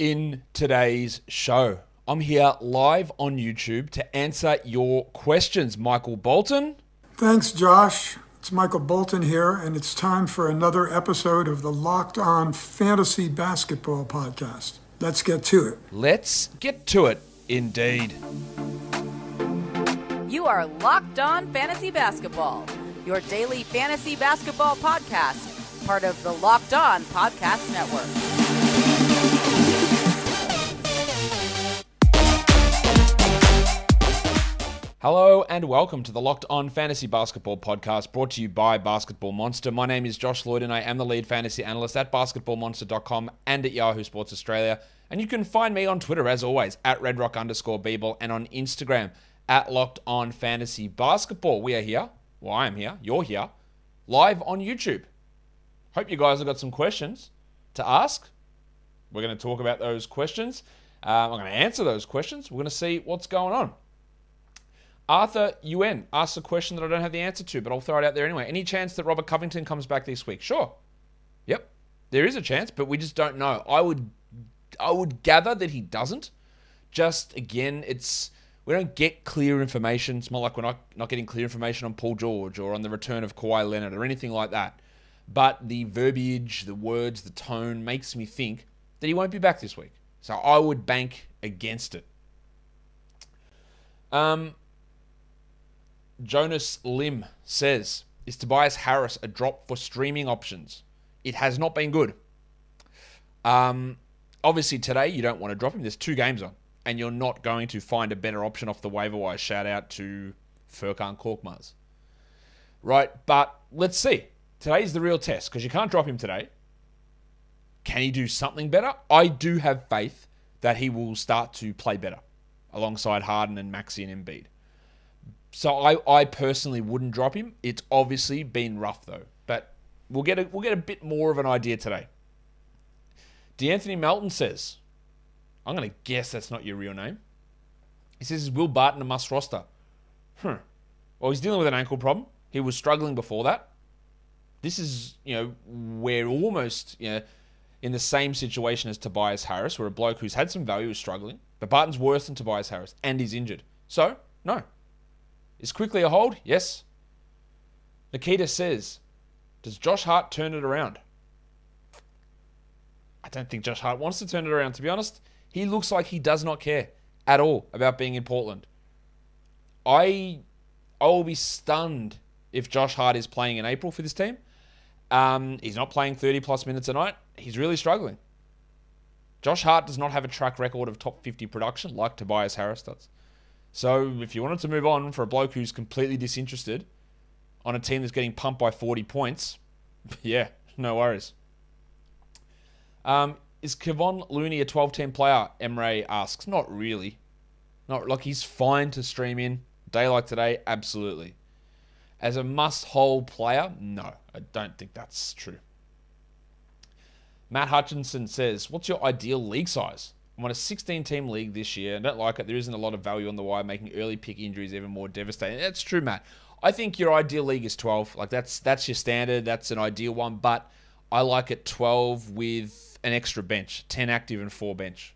in today's show. I'm here live on YouTube to answer your questions. Michael Bolton. Thanks, Josh. It's Michael Bolton here, and it's time for another episode of the Locked On Fantasy Basketball Podcast. Let's get to it. Let's get to it, indeed. You are Locked On Fantasy Basketball, your daily fantasy basketball podcast, part of the Locked On Podcast Network. Hello and welcome to the Locked On Fantasy Basketball podcast brought to you by Basketball Monster. My name is Josh Lloyd and I am the lead fantasy analyst at basketballmonster.com and at Yahoo Sports Australia. And you can find me on Twitter as always at redrock underscore bball and on Instagram at Locked On Fantasy Basketball. We are here. Well, I am here. You're here. Live on YouTube. Hope you guys have got some questions to ask. We're going to talk about those questions. Uh, I'm going to answer those questions. We're going to see what's going on. Arthur UN asks a question that I don't have the answer to, but I'll throw it out there anyway. Any chance that Robert Covington comes back this week? Sure. Yep. There is a chance, but we just don't know. I would I would gather that he doesn't. Just again, it's we don't get clear information. It's more like we're not, not getting clear information on Paul George or on the return of Kawhi Leonard or anything like that. But the verbiage, the words, the tone makes me think that he won't be back this week. So I would bank against it. Um, Jonas Lim says, Is Tobias Harris a drop for streaming options? It has not been good. Um, obviously, today you don't want to drop him. There's two games on, and you're not going to find a better option off the waiver wire. Shout out to Furkan Korkmaz. Right, but let's see. Today's the real test because you can't drop him today. Can he do something better? I do have faith that he will start to play better alongside Harden and Maxey and Embiid. So I, I personally wouldn't drop him. It's obviously been rough though, but we'll get a, we'll get a bit more of an idea today. D'Anthony Melton says, I'm going to guess that's not your real name. He says, Is Will Barton a must roster? Hmm. Well, he's dealing with an ankle problem. He was struggling before that. This is, you know, we're almost, you know, in the same situation as Tobias Harris, where a bloke who's had some value is struggling, but Barton's worse than Tobias Harris and he's injured. So, no, is quickly a hold? Yes. Nikita says, Does Josh Hart turn it around? I don't think Josh Hart wants to turn it around, to be honest. He looks like he does not care at all about being in Portland. I I will be stunned if Josh Hart is playing in April for this team. Um, he's not playing 30 plus minutes a night. He's really struggling. Josh Hart does not have a track record of top 50 production like Tobias Harris does. So if you wanted to move on for a bloke who's completely disinterested on a team that's getting pumped by 40 points, yeah, no worries. Um, is Kevon Looney a 12 10 player? Emre asks. Not really. Not like he's fine to stream in. Day like today, absolutely. As a must hold player, no, I don't think that's true. Matt Hutchinson says, What's your ideal league size? I'm on a 16 team league this year. I don't like it. There isn't a lot of value on the wire, making early pick injuries even more devastating. That's true, Matt. I think your ideal league is 12. Like that's that's your standard. That's an ideal one. But I like it 12 with an extra bench, 10 active and four bench.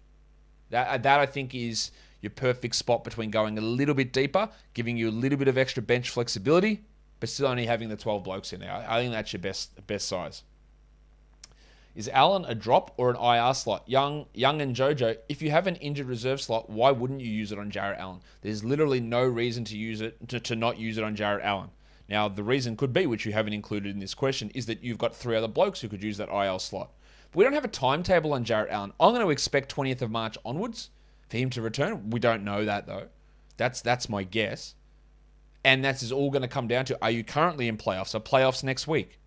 That that I think is your perfect spot between going a little bit deeper, giving you a little bit of extra bench flexibility, but still only having the 12 blokes in there. I think that's your best best size. Is Allen a drop or an IR slot? Young, Young and JoJo, if you have an injured reserve slot, why wouldn't you use it on Jarrett Allen? There's literally no reason to use it to, to not use it on Jarrett Allen. Now, the reason could be, which you haven't included in this question, is that you've got three other blokes who could use that IL slot. But we don't have a timetable on Jarrett Allen. I'm going to expect 20th of March onwards for him to return. We don't know that though. That's that's my guess. And that's all going to come down to are you currently in playoffs? Are playoffs next week?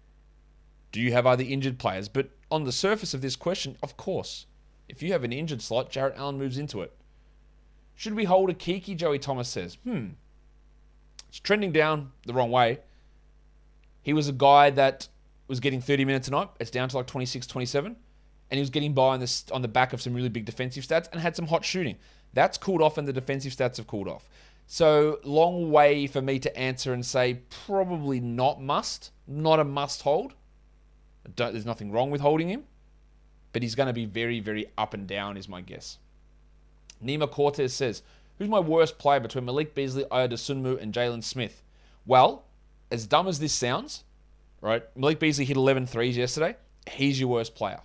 Do you have other injured players? But on the surface of this question, of course. If you have an injured slot, Jarrett Allen moves into it. Should we hold Okeke? Joey Thomas says. Hmm. It's trending down the wrong way. He was a guy that was getting 30 minutes a night. It's down to like 26, 27. And he was getting by on, on the back of some really big defensive stats and had some hot shooting. That's cooled off, and the defensive stats have cooled off. So, long way for me to answer and say probably not must, not a must hold there's nothing wrong with holding him. but he's going to be very, very up and down, is my guess. Nima Cortez says, Who's my worst player between Malik Beasley, Ayo Dosunmu, and Jalen Smith? Well, as dumb as this sounds, right? Malik Beasley hit 11 threes yesterday. He's your worst player.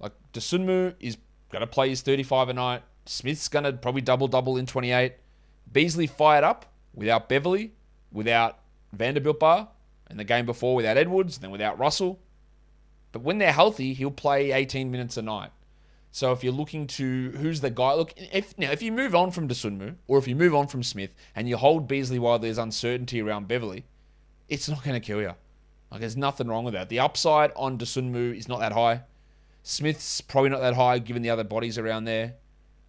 Like, Dosunmu is going to play his 35 a night. Smith's going to probably double double in 28. Beasley fired up without Beverley, without Vanderbilt Bar, and the game before without Edwards, then without Russell. But when they're healthy, he'll play 18 minutes a night. So if you're looking to who's the guy, look if now if you move on from Dosunmu or if you move on from Smith and you hold Beasley while there's uncertainty around Beverley, it's not going to kill you. Like there's nothing wrong with that. The upside on Dosunmu is not that high. Smith's probably not that high given the other bodies around there.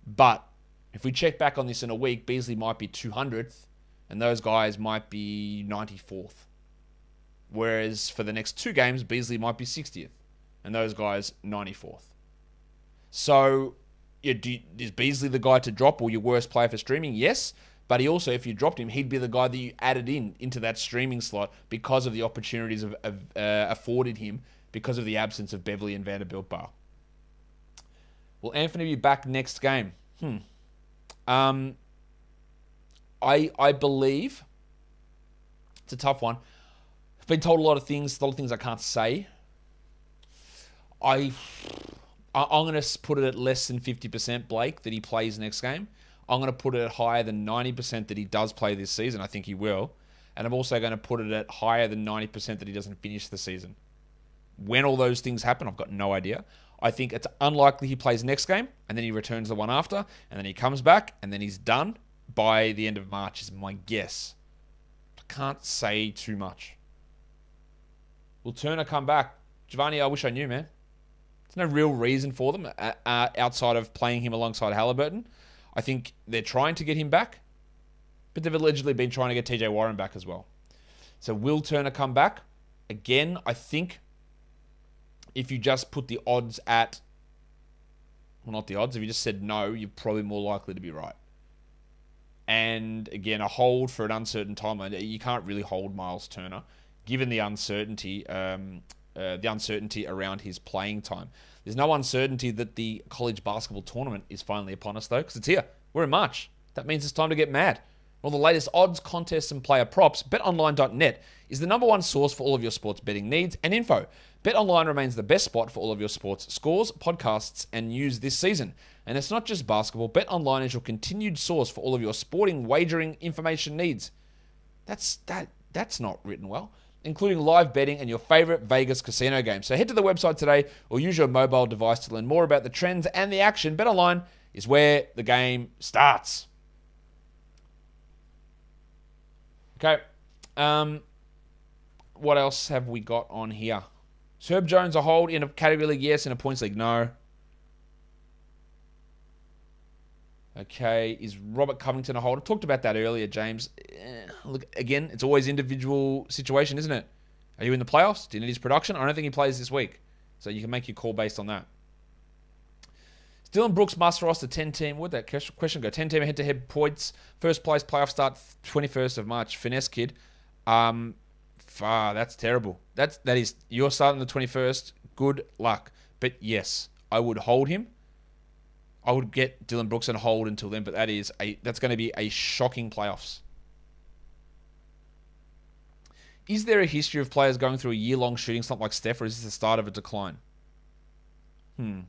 But if we check back on this in a week, Beasley might be 200th and those guys might be 94th. Whereas for the next two games, Beasley might be 60th and those guys 94th. So, yeah, do, is Beasley the guy to drop or your worst player for streaming? Yes. But he also, if you dropped him, he'd be the guy that you added in into that streaming slot because of the opportunities of, of uh, afforded him because of the absence of Beverley and Vanderbilt Bar. Will Anthony be back next game? Hmm. Um, I I believe it's a tough one. I've been told a lot of things, a lot of things I can't say. I I'm going to put it at less than 50%, Blake, that he plays next game. I'm going to put it at higher than 90% that he does play this season. I think he will. And I'm also going to put it at higher than 90% that he doesn't finish the season. When all those things happen, I've got no idea. I think it's unlikely he plays next game and then he returns the one after and then he comes back and then he's done by the end of March, is my guess. I can't say too much. Will Turner come back? Giovanni, I wish I knew, man. There's no real reason for them uh, uh, outside of playing him alongside Halliburton. I think they're trying to get him back, but they've allegedly been trying to get TJ Warren back as well. So will Turner come back? Again, I think if you just put the odds at, well, not the odds, if you just said no, you're probably more likely to be right. And again, a hold for an uncertain time. You can't really hold Miles Turner given the uncertainty. Um, uh, the uncertainty around his playing time. There's no uncertainty that the college basketball tournament is finally upon us, though, because it's here. We're in March. That means it's time to get mad. All the latest odds, contests, and player props, betonline.net is the number one source for all of your sports betting needs and info. BetOnline remains the best spot for all of your sports scores, podcasts, and news this season. And it's not just basketball, BetOnline is your continued source for all of your sporting wagering information needs. That's that that's not written well including live betting and your favorite Vegas casino games. So head to the website today or use your mobile device to learn more about the trends and the action. BetOnline is where the game starts. Okay. Um, what else have we got on here? Herb Jones a hold in a category league, yes. In a points league, no. Okay, is Robert Covington a hold? I talked about that earlier, James. Eh, look, again, it's always individual situation, isn't it? Are you in the playoffs? Do you need his production? I don't think he plays this week. So you can make your call based on that. Dillon Brooks must roster 10 team. Would that question go? 10 team head to head points. First place playoff start 21st of March. Finesse kid. Um, far, that's terrible. That's that is you're starting the 21st. Good luck. But yes, I would hold him I would get Dillon Brooks and hold until then, but that is a that's going to be a shocking playoffs. Is there a history of players going through a year long shooting slump like Steph, or is this the start of a decline? Hmm.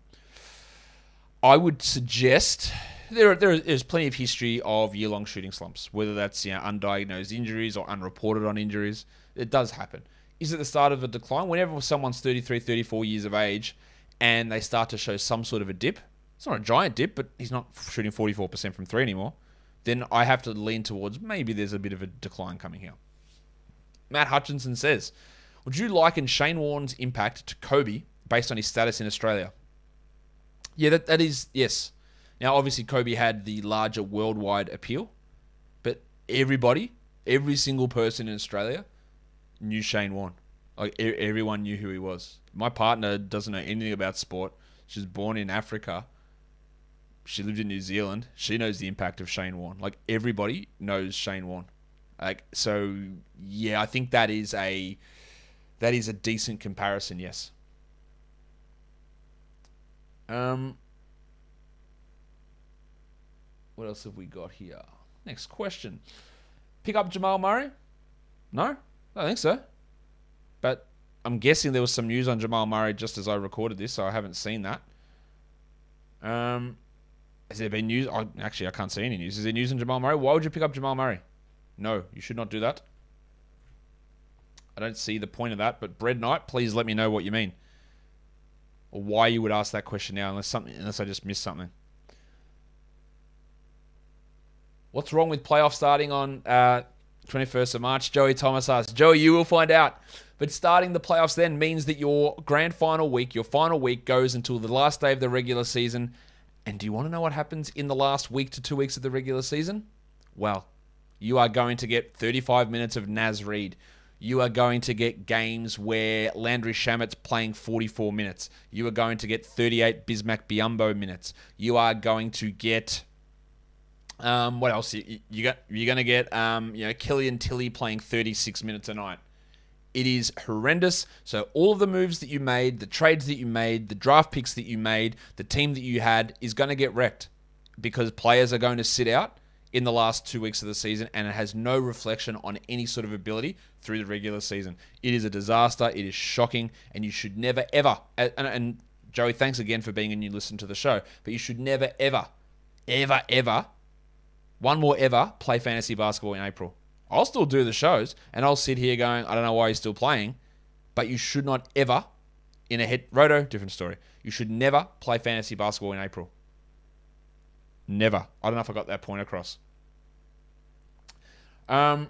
I would suggest there, there is plenty of history of year long shooting slumps, whether that's you know, undiagnosed injuries or unreported on injuries. It does happen. Is it the start of a decline? Whenever someone's 33, 34 years of age and they start to show some sort of a dip, it's not a giant dip, but he's not shooting 44% from three anymore. Then I have to lean towards maybe there's a bit of a decline coming here. Matt Hutchinson says, Would you liken Shane Warne's impact to Kobe based on his status in Australia? Yeah, that, that is, yes. Now, obviously, Kobe had the larger worldwide appeal, but everybody, every single person in Australia knew Shane Warne. Like, everyone knew who he was. My partner doesn't know anything about sport. She's born in Africa she lived in New Zealand. She knows the impact of Shane Warne. Like everybody knows Shane Warne. Like so, yeah, I think that is a that is a decent comparison. Yes. Um, what else have we got here? Next question. Pick up Jamal Murray? No, I think so. But I'm guessing there was some news on Jamal Murray just as I recorded this, so I haven't seen that. Um, has there been news? Actually, I can't see any news. Is there news on Jamal Murray? Why would you pick up Jamal Murray? No, you should not do that. I don't see the point of that. But Bread Knight, please let me know what you mean, or why you would ask that question now, unless something, unless I just missed something. What's wrong with playoff starting on uh, 21st of March? Joey Thomas asks. Joey, you will find out. But starting the playoffs then means that your grand final week, your final week, goes until the last day of the regular season. And do you want to know what happens in the last week to two weeks of the regular season? Well, you are going to get 35 minutes of Naz Reid. You are going to get games where Landry Shamet's playing 44 minutes. You are going to get 38 Bismack Biyombo minutes. You are going to get um, what else? You, you got you're going to get um, you know Killian Tillie playing 36 minutes a night. It is horrendous. So all of the moves that you made, the trades that you made, the draft picks that you made, the team that you had is going to get wrecked because players are going to sit out in the last two weeks of the season and it has no reflection on any sort of ability through the regular season. It is a disaster. It is shocking, and you should never ever. And, and Joey, thanks again for being a new listener to the show. But you should never ever, ever, ever one more ever play fantasy basketball in April. I'll still do the shows and I'll sit here going, I don't know why he's still playing, but you should not ever, in a hit, roto, different story. You should never play fantasy basketball in April. Never. I don't know if I got that point across. Um,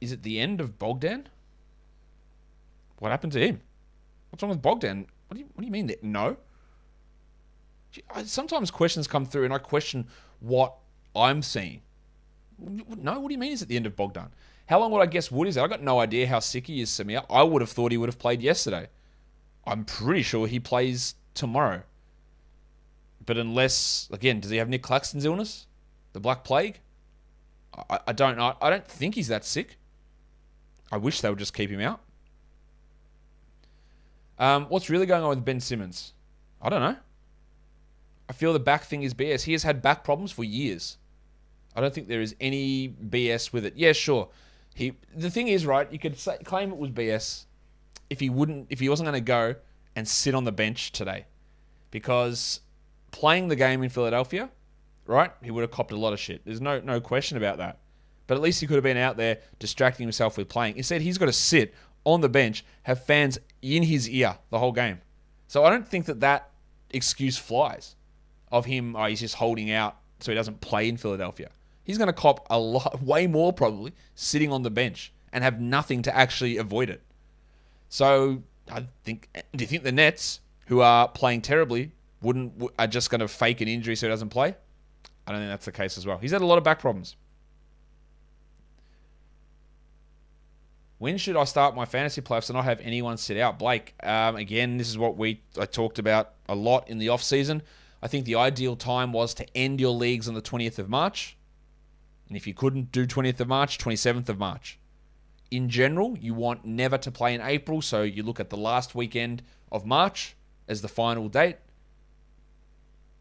is it the end of Bogdan? What happened to him? What's wrong with Bogdan? What do you, what do you mean? That? No sometimes questions come through and I question what I'm seeing. No, what do you mean is at the end of Bogdan? How long would I guess Wood is? I got no idea how sick he is, Samir. I would have thought he would have played yesterday. I'm pretty sure he plays tomorrow. But unless, again, does he have Nick Claxton's illness? The Black Plague? I, I don't know. I don't think he's that sick. I wish they would just keep him out. Um, what's really going on with Ben Simmons? I don't know. I feel the back thing is BS. He has had back problems for years. I don't think there is any BS with it. Yeah, sure. He the thing is, right, you could say, claim it was BS if he wouldn't if he wasn't going to go and sit on the bench today. Because playing the game in Philadelphia, right? He would have copped a lot of shit. There's no no question about that. But at least he could have been out there distracting himself with playing. Instead, he's got to sit on the bench, have fans in his ear the whole game. So I don't think that that excuse flies of him, oh, he's just holding out so he doesn't play in Philadelphia. He's going to cop a lot, way more probably, sitting on the bench and have nothing to actually avoid it. So I think, do you think the Nets, who are playing terribly, wouldn't are just going to fake an injury so he doesn't play? I don't think that's the case as well. He's had a lot of back problems. When should I start my fantasy playoffs and not have anyone sit out? Blake, um, again, this is what we I talked about a lot in the off season. I think the ideal time was to end your leagues on the 20th of March. And if you couldn't do 20th of March, 27th of March. In general, you want never to play in April, so you look at the last weekend of March as the final date.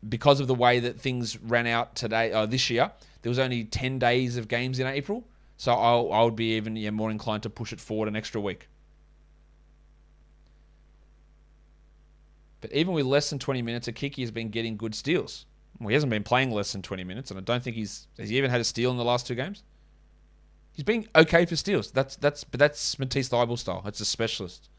Because of the way that things ran out today, uh, this year, there was only 10 days of games in April. So I'll, I would be even yeah, more inclined to push it forward an extra week. But even with less than 20 minutes, Okeke has been getting good steals. Well, he hasn't been playing less than 20 minutes, and I don't think he's has he even had a steal in the last two games. He's been okay for steals. That's that's but that's Matisse Thybulle style. It's a specialist.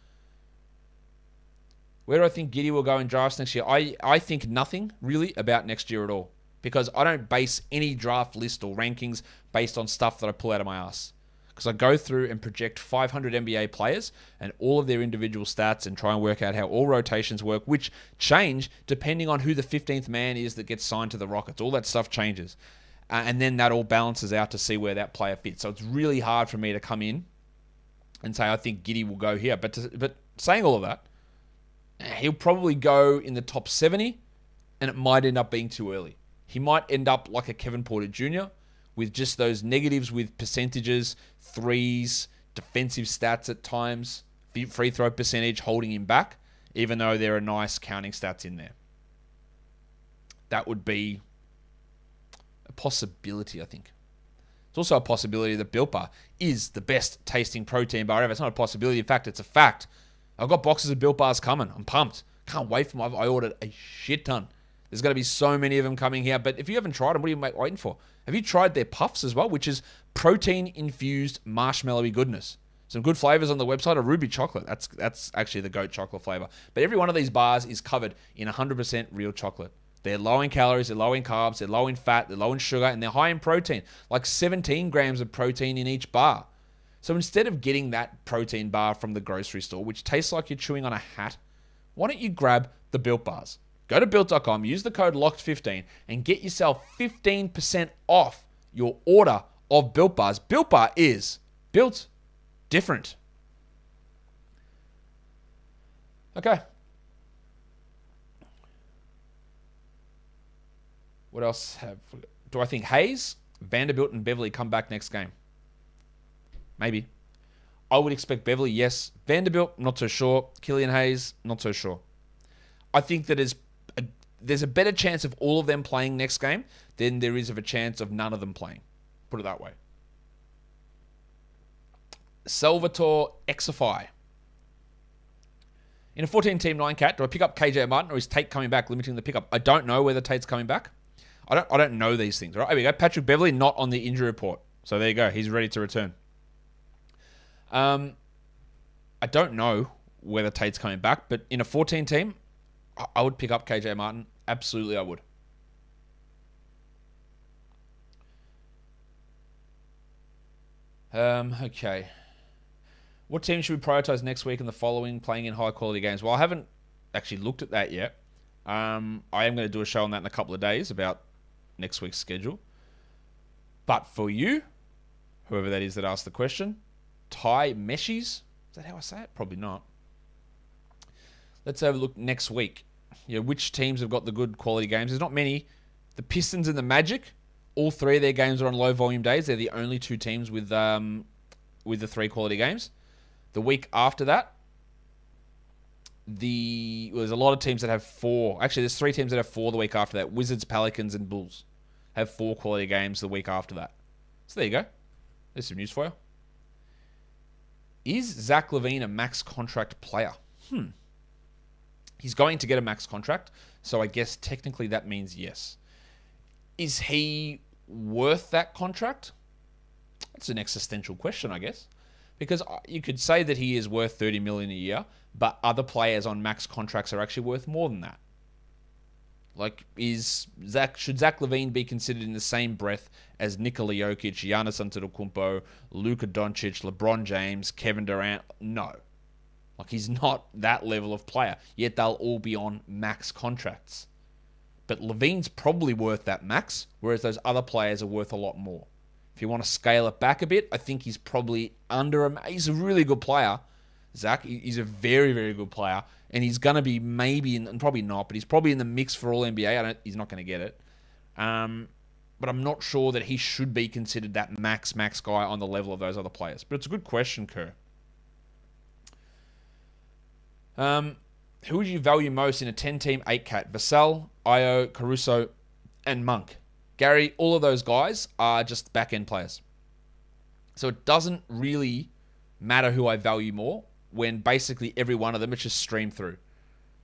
Where do I think Giddey will go in drafts next year? I, I think nothing really about next year at all because I don't base any draft list or rankings based on stuff that I pull out of my ass because I go through and project 500 NBA players and all of their individual stats and try and work out how all rotations work, which change depending on who the 15th man is that gets signed to the Rockets. All that stuff changes. Uh, and then that all balances out to see where that player fits. So it's really hard for me to come in and say, I think Giddey will go here. But, to, but saying all of that, he'll probably go in the top 70 and it might end up being too early. He might end up like a Kevin Porter Jr., with just those negatives with percentages, threes, defensive stats at times, free throw percentage holding him back, even though there are nice counting stats in there. That would be a possibility, I think. It's also a possibility that Built Bar is the best tasting protein bar ever. It's not a possibility. In fact, it's a fact. I've got boxes of Built Bars coming. I'm pumped. Can't wait for them. I ordered a shit ton. There's going to be so many of them coming here. But if you haven't tried them, what are you waiting for? Have you tried their puffs as well, which is protein infused marshmallowy goodness? Some good flavors on the website are ruby chocolate. That's that's actually the goat chocolate flavor. But every one of these bars is covered in 100% real chocolate. They're low in calories, they're low in carbs, they're low in fat, they're low in sugar, and they're high in protein. Like 17 grams of protein in each bar. So instead of getting that protein bar from the grocery store, which tastes like you're chewing on a hat, why don't you grab the Built Bars? Go to built.com, use the code LOCKED15, and get yourself 15% off your order of Built Bars. Built Bar is built different. Okay. What else have do I think Hayes, Vanderbilt, and Beverley come back next game? Maybe. I would expect Beverley, yes. Vanderbilt, not so sure. Killian Hayes, not so sure. I think that is a, there's a better chance of all of them playing next game than there is of a chance of none of them playing. Put it that way. Salvatore Exify. In a 14 team 9 cat, do I pick up KJ Martin or is Tate coming back, limiting the pickup? I don't know whether Tate's coming back. I don't I don't know these things. Right, here we go. Patrick Beverley not on the injury report. So there you go. He's ready to return. Um, I don't know whether Tate's coming back, but in a 14 team, I would pick up KJ Martin. Absolutely, I would. Um, okay. What team should we prioritize next week and the following playing in high quality games? Well, I haven't actually looked at that yet. Um, I am going to do a show on that in a couple of days about next week's schedule. But for you, whoever that is that asked the question, Ty Meshes, is that how I say it? Probably not. Let's have a look next week. Know, which teams have got the good quality games? There's not many. The Pistons and the Magic, all three of their games are on low volume days. They're the only two teams with um, with the three quality games. The week after that, the well, there's a lot of teams that have four. Actually, there's three teams that have four the week after that. Wizards, Pelicans, and Bulls have four quality games the week after that. So there you go. There's some news for you. Is Zach LaVine a max contract player? Hmm. He's going to get a max contract, so I guess technically that means yes. Is he worth that contract? That's an existential question, I guess. Because uh, you could say that he is worth 30 million a year, but other players on max contracts are actually worth more than that. Like, is Zach should Zach LaVine be considered in the same breath as Nikola Jokic, Giannis Antetokounmpo, Luka Doncic, LeBron James, Kevin Durant? No, like he's not that level of player. Yet they'll all be on max contracts. But LaVine's probably worth that max, whereas those other players are worth a lot more. If you want to scale it back a bit, I think he's probably under a. He's a really good player. Zach, he's a very, very good player, and he's going to be maybe, in, and probably not, but he's probably in the mix for all NBA. He's not going to get it. Um, but I'm not sure that he should be considered that max, max guy on the level of those other players. But it's a good question, Kerr. Um, who would you value most in a 10 team 8 cat? Vassell, Ayo, Caruso, and Monk. Gary, all of those guys are just back end players. So it doesn't really matter who I value more when basically every one of them is just streamed through.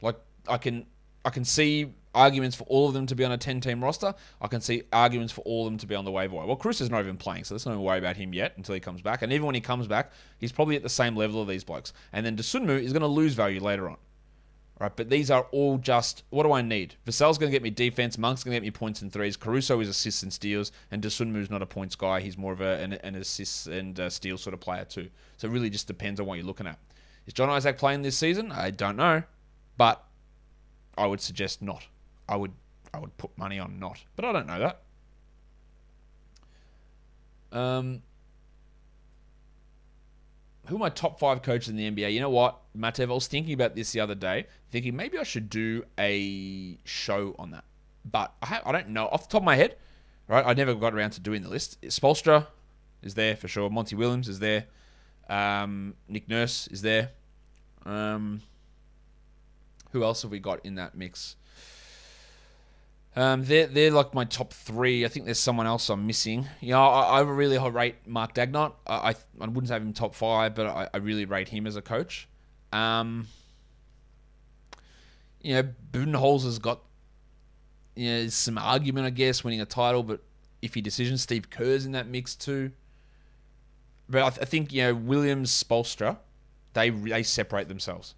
Like I can I can see arguments for all of them to be on a 10 team roster. I can see arguments for all of them to be on the waiver wire. Well, Chris is not even playing, so let's not even worry about him yet until he comes back. And even when he comes back, he's probably at the same level of these blokes. And then Dosunmu is going to lose value later on. Right, but these are all just what do I need? Vassell's going to get me defense. Monk's going to get me points and threes. Caruso is assists and steals, and Dosunmu's not a points guy. He's more of a, an, an assists and uh, steal sort of player too. So it really just depends on what you're looking at. Is John Isaac playing this season? I don't know, but I would suggest not. I would I would put money on not, but I don't know that. Um, who are my top five coaches in the NBA? You know what, Matev, I was thinking about this the other day, thinking maybe I should do a show on that. But I, I don't know off the top of my head, right? I never got around to doing the list. Spoelstra is there for sure. Monty Williams is there. Um, Nick Nurse is there. Um, who else have we got in that mix? Um, they're they're like my top three. I think there's someone else I'm missing. You know, I, I really rate Mark Daigneault. I, I, I wouldn't have him top five, but I, I really rate him as a coach. Um, you know, Budenholzer's got you know some argument, I guess, winning a title, but iffy decision. Steve Kerr's in that mix too. But I, th- I think you know Williams, Spoelstra, they they separate themselves.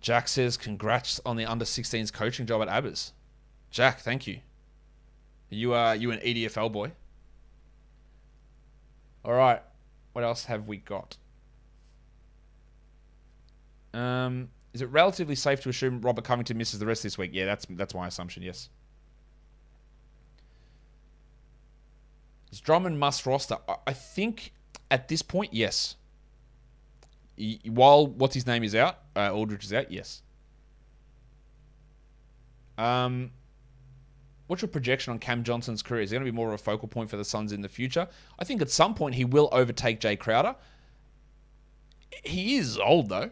Jack says, "Congrats on the under 16s coaching job at Abbas." Jack, thank you. You are you an EDFL boy. All right, what else have we got? Um, is it relatively safe to assume Robert Covington misses the rest this week? Yeah, that's that's my assumption. Yes. Is Drummond must roster? I think at this point, yes while what's his name is out, uh, Aldridge is out. Yes. Um, what's your projection on Cam Johnson's career? Is he going to be more of a focal point for the Suns in the future? I think at some point he will overtake Jay Crowder. He is old though.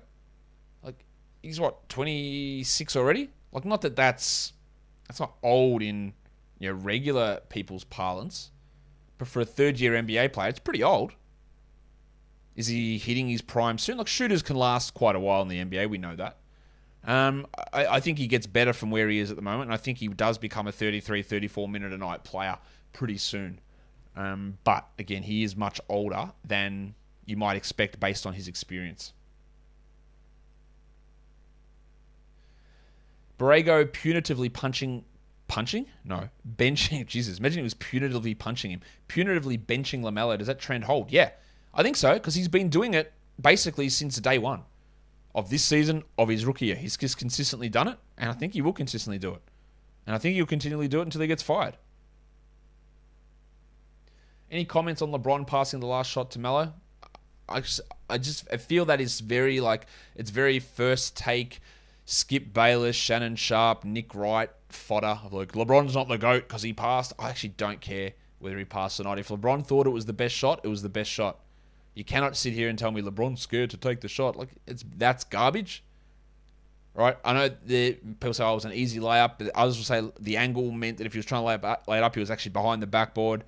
He's what twenty six already. Like not that that's that's not old in you know regular people's parlance, but for a third year NBA player, it's pretty old. Is he hitting his prime soon? Like shooters can last quite a while in the NBA. We know that. Um, I, I, think he gets better from where he is at the moment, and I think he does become a 33, 34 minute a night player pretty soon. Um, but again, he is much older than you might expect based on his experience. Borrego punitively punching, punching? No, benching. Jesus, imagine he was punitively punching him. Punitively benching Lamelo. Does that trend hold? Yeah, I think so because he's been doing it basically since day one of this season of his rookie year. He's just consistently done it, and I think he will consistently do it. And I think he'll continually do it until he gets fired. Any comments on LeBron passing the last shot to Melo? I just, I just I feel that is very like it's very first take. Skip Bayless, Shannon Sharpe, Nick Wright fodder. Like LeBron's not the goat because he passed. I actually don't care whether he passed or not. If LeBron thought it was the best shot, it was the best shot. You cannot sit here and tell me LeBron's scared to take the shot. Like it's that's garbage. Right? I know the people say oh, it was an easy layup, but others will say the angle meant that if he was trying to lay, up, lay it up, he was actually behind the backboard.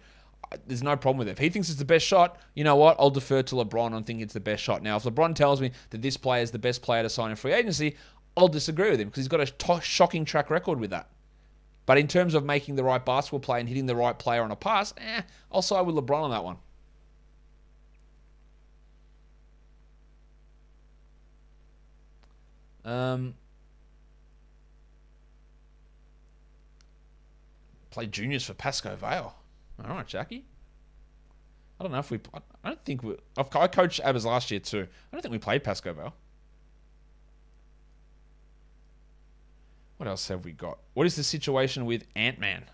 There's no problem with it. If he thinks it's the best shot, you know what? I'll defer to LeBron on thinking it's the best shot. Now, if LeBron tells me that this player is the best player to sign in free agency, I'll disagree with him because he's got a to- shocking track record with that. But in terms of making the right basketball play and hitting the right player on a pass, eh, I'll side with LeBron on that one. Um, play juniors for Pascoe Vale. All right, Jackie. I don't know if we. I don't think we. I coached Abbas last year too. I don't think we played Pascoe Vale. What else have we got? What is the situation with Ant Man?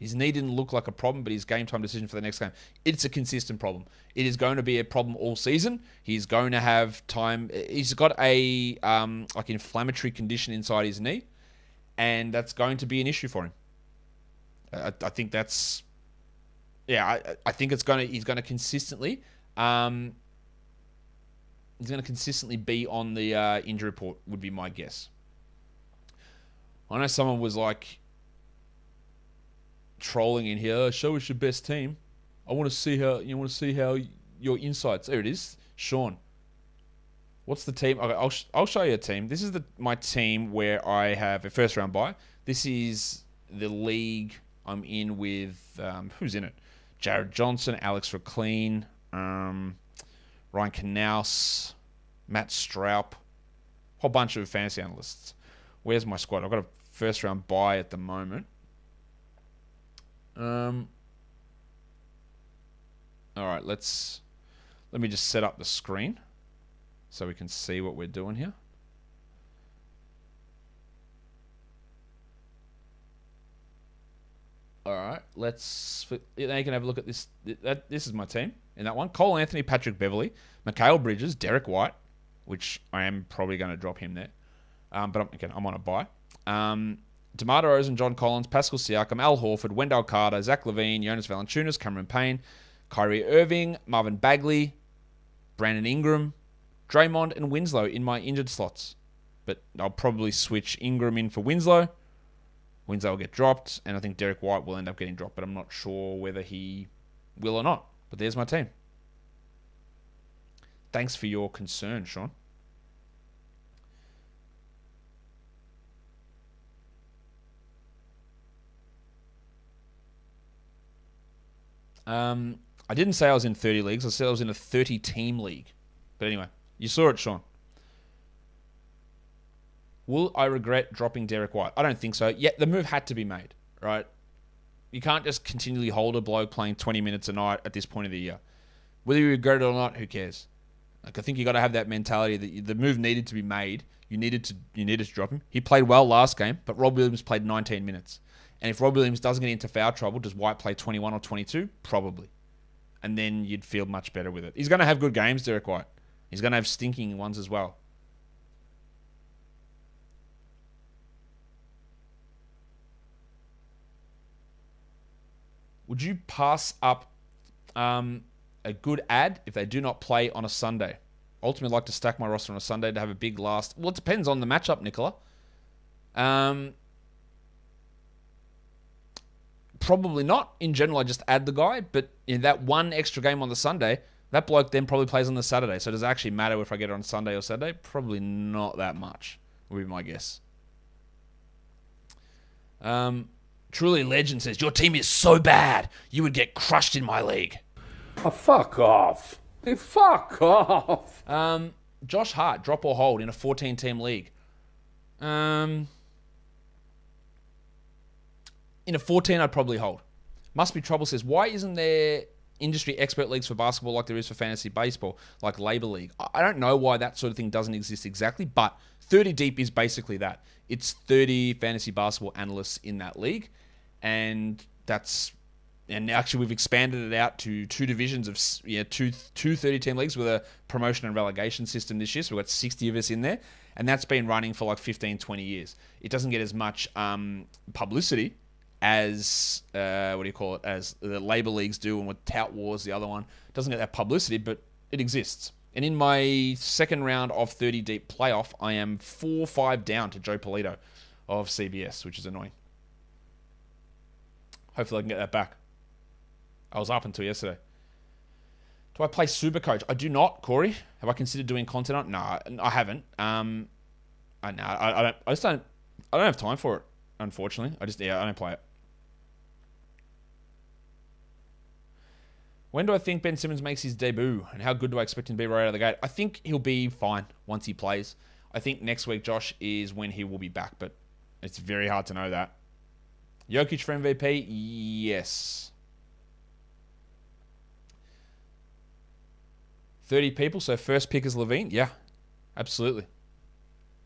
His knee didn't look like a problem, but his game time decision for the next game, it's a consistent problem. It is going to be a problem all season. He's going to have time. He's got a um, like inflammatory condition inside his knee, and that's going to be an issue for him. I, I think that's yeah. I, I think it's going to he's going to consistently um, he's going to consistently be on the uh, injury report. Would be my guess. I know someone was like trolling in here. Oh, show us your best team. I want to see how you want to see how your insights. There it is, Sean. What's the team? Okay, I'll I'll show you a team. This is the my team where I have a first round buy. This is the league I'm in with. Um, who's in it? Jared Johnson, Alex Rikleen, um, Ryan Knaus, Matt Stroup, whole bunch of fantasy analysts. Where's my squad? I've got a first round buy at the moment. Um, all right, let's let me just set up the screen so we can see what we're doing here. All right, let's. Now you can have a look at this. That, this is my team in that one: Cole Anthony, Patrick Beverley, Mikal Bridges, Derrick White, which I am probably going to drop him there. Um, but I'm, again, I'm on a buy. Um, DeMar DeRozan, John Collins, Pascal Siakam, Al Horford, Wendell Carter, Zach LaVine, Jonas Valanciunas, Cameron Payne, Kyrie Irving, Marvin Bagley, Brandon Ingram, Draymond and Winslow in my injured slots. But I'll probably switch Ingram in for Winslow. Winslow will get dropped, and I think Derrick White will end up getting dropped, but I'm not sure whether he will or not. But there's my team. Thanks for your concern, Sean. Um, I didn't say I was in 30 leagues. I said I was in a 30 team league. But anyway, you saw it, Sean. Will I regret dropping Derrick White? I don't think so. Yet the move had to be made, right? You can't just continually hold a bloke playing 20 minutes a night at this point of the year. Whether you regret it or not, who cares? Like I think you got to have that mentality that the move needed to be made. You needed to you needed to drop him. He played well last game, but Rob Williams played 19 minutes. And if Rob Williams doesn't get into foul trouble, does White play 21 or 22? Probably. And then you'd feel much better with it. He's going to have good games, Derrick White. He's going to have stinking ones as well. Would you pass up um, a good ad if they do not play on a Sunday? Ultimately, like to stack my roster on a Sunday to have a big last. Well, it depends on the matchup, Nicola. Um, probably not. In general, I just add the guy, but in that one extra game on the Sunday, that bloke then probably plays on the Saturday. So does it actually matter if I get it on Sunday or Saturday? Probably not that much, would be my guess. Um, Truly Legend says, Your team is so bad, you would get crushed in my league. Oh, fuck off. Hey, fuck off. Um, Josh Hart, drop or hold in a 14 team league. Um, in a 14, I'd probably hold. Must be trouble says, Why isn't there industry expert leagues for basketball like there is for fantasy baseball, like LABR League? I don't know why that sort of thing doesn't exist exactly, but 30 deep is basically that. It's 30 fantasy basketball analysts in that league and that's and actually we've expanded it out to two divisions of yeah two two 30 team leagues with a promotion and relegation system this year so we've got 60 of us in there and that's been running for like 15 20 years it doesn't get as much um, publicity as uh, what do you call it as the LABR leagues do and with tout wars the other one doesn't get that publicity but it exists and in my second round of 30 deep playoff i am 4-5 down to joe polito of cbs which is annoying Hopefully, I can get that back. I was up until yesterday. Do I play Super Coach? I do not, Corey. Have I considered doing content on? No, I haven't. Um, I no, I, I don't. I just don't. I don't have time for it. Unfortunately, I just yeah, I don't play it. When do I think Ben Simmons makes his debut, and how good do I expect him to be right out of the gate? I think he'll be fine once he plays. I think next week, Josh, is when he will be back, but it's very hard to know that. Jokic for MVP? Yes. 30 people, so first pick is LaVine? Yeah, absolutely.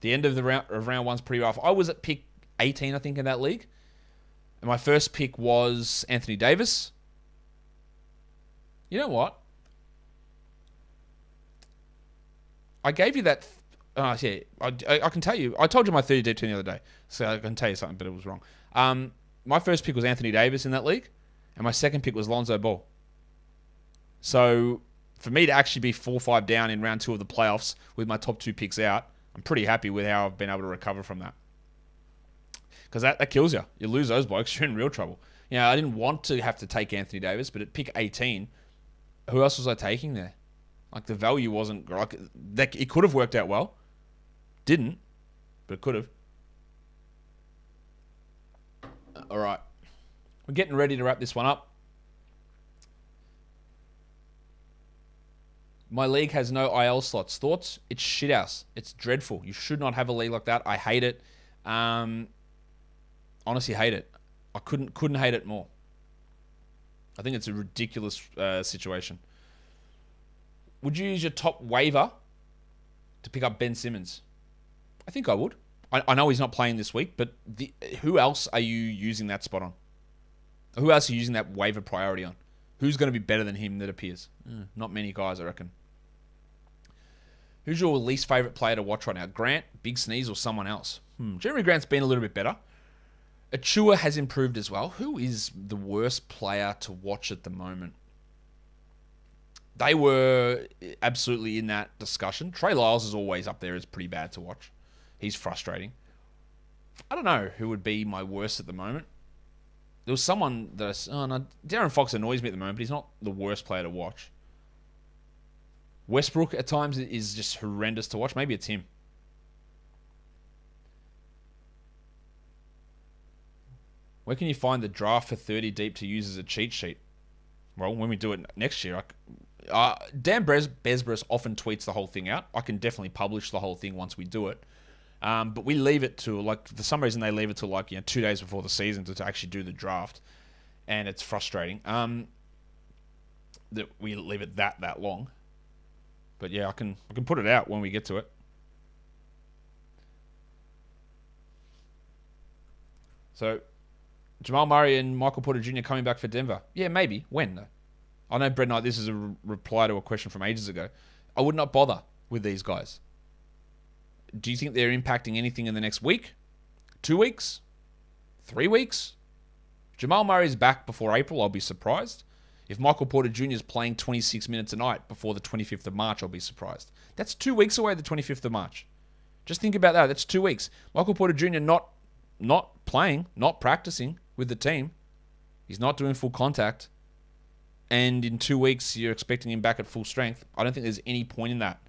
The end of the round of round one's pretty rough. I was at pick 18, I think, in that league. And my first pick was Anthony Davis. You know what? I gave you that. Uh, yeah, I, I, can tell you. I told you my 30 deep team the other day, so I can tell you something, but it was wrong. Um, my first pick was Anthony Davis in that league, and my second pick was Lonzo Ball. So for me to actually be four five down in round two of the playoffs with my top two picks out, I'm pretty happy with how I've been able to recover from that. Because that, that kills you. You lose those blokes, you're in real trouble. You know, I didn't want to have to take Anthony Davis, but at pick 18, who else was I taking there? Like the value wasn't like that. It could have worked out well. Didn't, but it could have. All right. We're getting ready to wrap this one up. My league has no IL slots. Thoughts? It's shithouse. It's dreadful. You should not have a league like that. I hate it. Um, honestly, hate it. I couldn't couldn't hate it more. I think it's a ridiculous uh, situation. Would you use your top waiver to pick up Ben Simmons? I think I would. I, I know he's not playing this week, but the, who else are you using that spot on? Who else are you using that waiver priority on? Who's going to be better than him that appears? Mm, not many guys, I reckon. Who's your least favorite player to watch right now? Grant, Big Sneeze, or someone else? Hmm. Jerami Grant's been a little bit better. Achiuwa has improved as well. Who is the worst player to watch at the moment? they were absolutely in that discussion. Trey Lyles is always up there. It's pretty bad to watch. He's frustrating. I don't know who would be my worst at the moment. There was someone that I, oh no, De'Aaron Fox annoys me at the moment, but he's not the worst player to watch. Westbrook at times is just horrendous to watch. Maybe it's him. Where can you find the draft for 30 deep to use as a cheat sheet? Well, when we do it next year, I, uh, Dan Besbris often tweets the whole thing out. I can definitely publish the whole thing once we do it. Um, but we leave it to like for some reason they leave it to like you know two days before the season to, to actually do the draft, and it's frustrating. Um, that we leave it that that long. But yeah, I can I can put it out when we get to it. So Jamal Murray and Michael Porter Jr. coming back for Denver. Yeah, maybe. When? I know Brett Knight. This is a re- reply to a question from ages ago. I would not bother with these guys. Do you think they're impacting anything in the next week? Two weeks? Three weeks? Jamal Murray's back before April. I'll be surprised. If Michael Porter Jr. is playing 26 minutes a night before the 25th of March, I'll be surprised. That's two weeks away, the 25th of March. Just think about that. That's two weeks. Michael Porter Jr. not not playing, not practicing with the team. He's not doing full contact. And in two weeks, you're expecting him back at full strength. I don't think there's any point in that.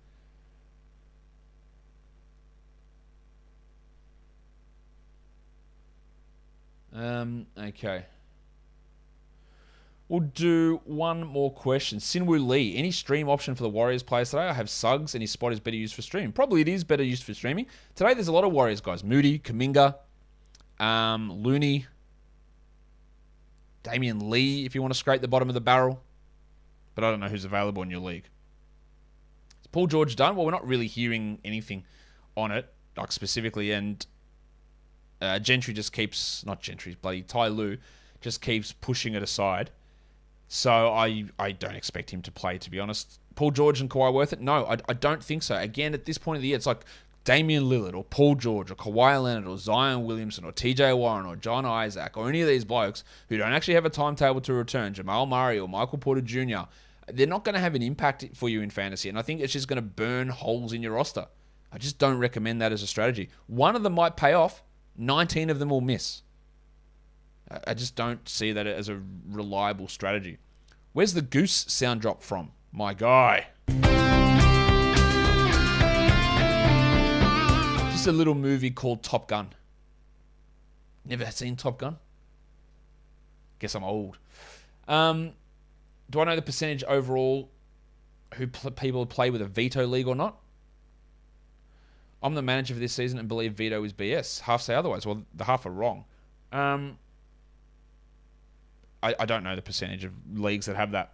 Um, okay. We'll do one more question. Sinwoo Lee, any stream option for the Warriors players today? I have Suggs and his spot is better used for streaming. Probably it is better used for streaming. Today there's a lot of Warriors guys. Moody, Kuminga, um, Looney, Damion Lee, if you want to scrape the bottom of the barrel. But I don't know who's available in your league. Is Paul George done? Well, we're not really hearing anything on it, like specifically, and uh, Gentry just keeps, not Gentry, bloody Ty Lue just keeps pushing it aside. So I I don't expect him to play, to be honest. Paul George and Kawhi worth it? No, I, I don't think so. Again, at this point of the year, it's like Damian Lillard or Paul George or Kawhi Leonard or Zion Williamson or TJ Warren or John Isaac or any of these blokes who don't actually have a timetable to return, Jamal Murray or Michael Porter Jr., they're not going to have an impact for you in fantasy. And I think it's just going to burn holes in your roster. I just don't recommend that as a strategy. One of them might pay off, 19 of them will miss. I just don't see that as a reliable strategy. Where's the goose sound drop from? My guy. A little movie called Top Gun. Never seen Top Gun? Guess I'm old. Um, do I know the percentage overall who pl- people play with a veto league or not? I'm the manager for this season and believe veto is BS. Half say otherwise. Well, the half are wrong. Um, I, I don't know the percentage of leagues that have that.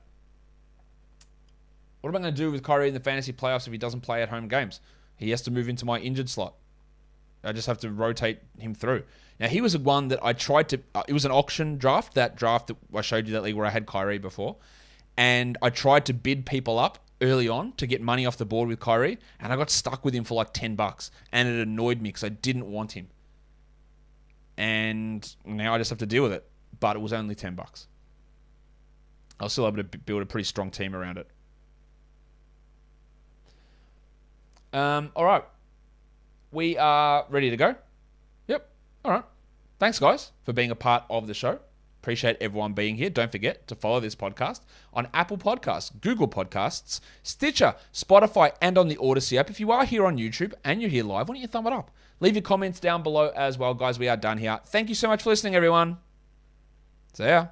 What am I going to do with Kyrie in the fantasy playoffs if he doesn't play at home games? He has to move into my injured slot. I just have to rotate him through. Now he was one that I tried to. Uh, it was an auction draft. That draft that I showed you that league where I had Kyrie before, and I tried to bid people up early on to get money off the board with Kyrie, and I got stuck with him for like ten bucks, and it annoyed me because I didn't want him. And now I just have to deal with it but it was only 10 bucks. I was still able to build a pretty strong team around it. Um, all right. We are ready to go. Yep. All right. Thanks, guys, for being a part of the show. Appreciate everyone being here. Don't forget to follow this podcast on Apple Podcasts, Google Podcasts, Stitcher, Spotify, and on the Odyssey app. If you are here on YouTube and you're here live, why don't you thumb it up? Leave your comments down below as well, guys. We are done here. Thank you so much for listening, everyone. See ya.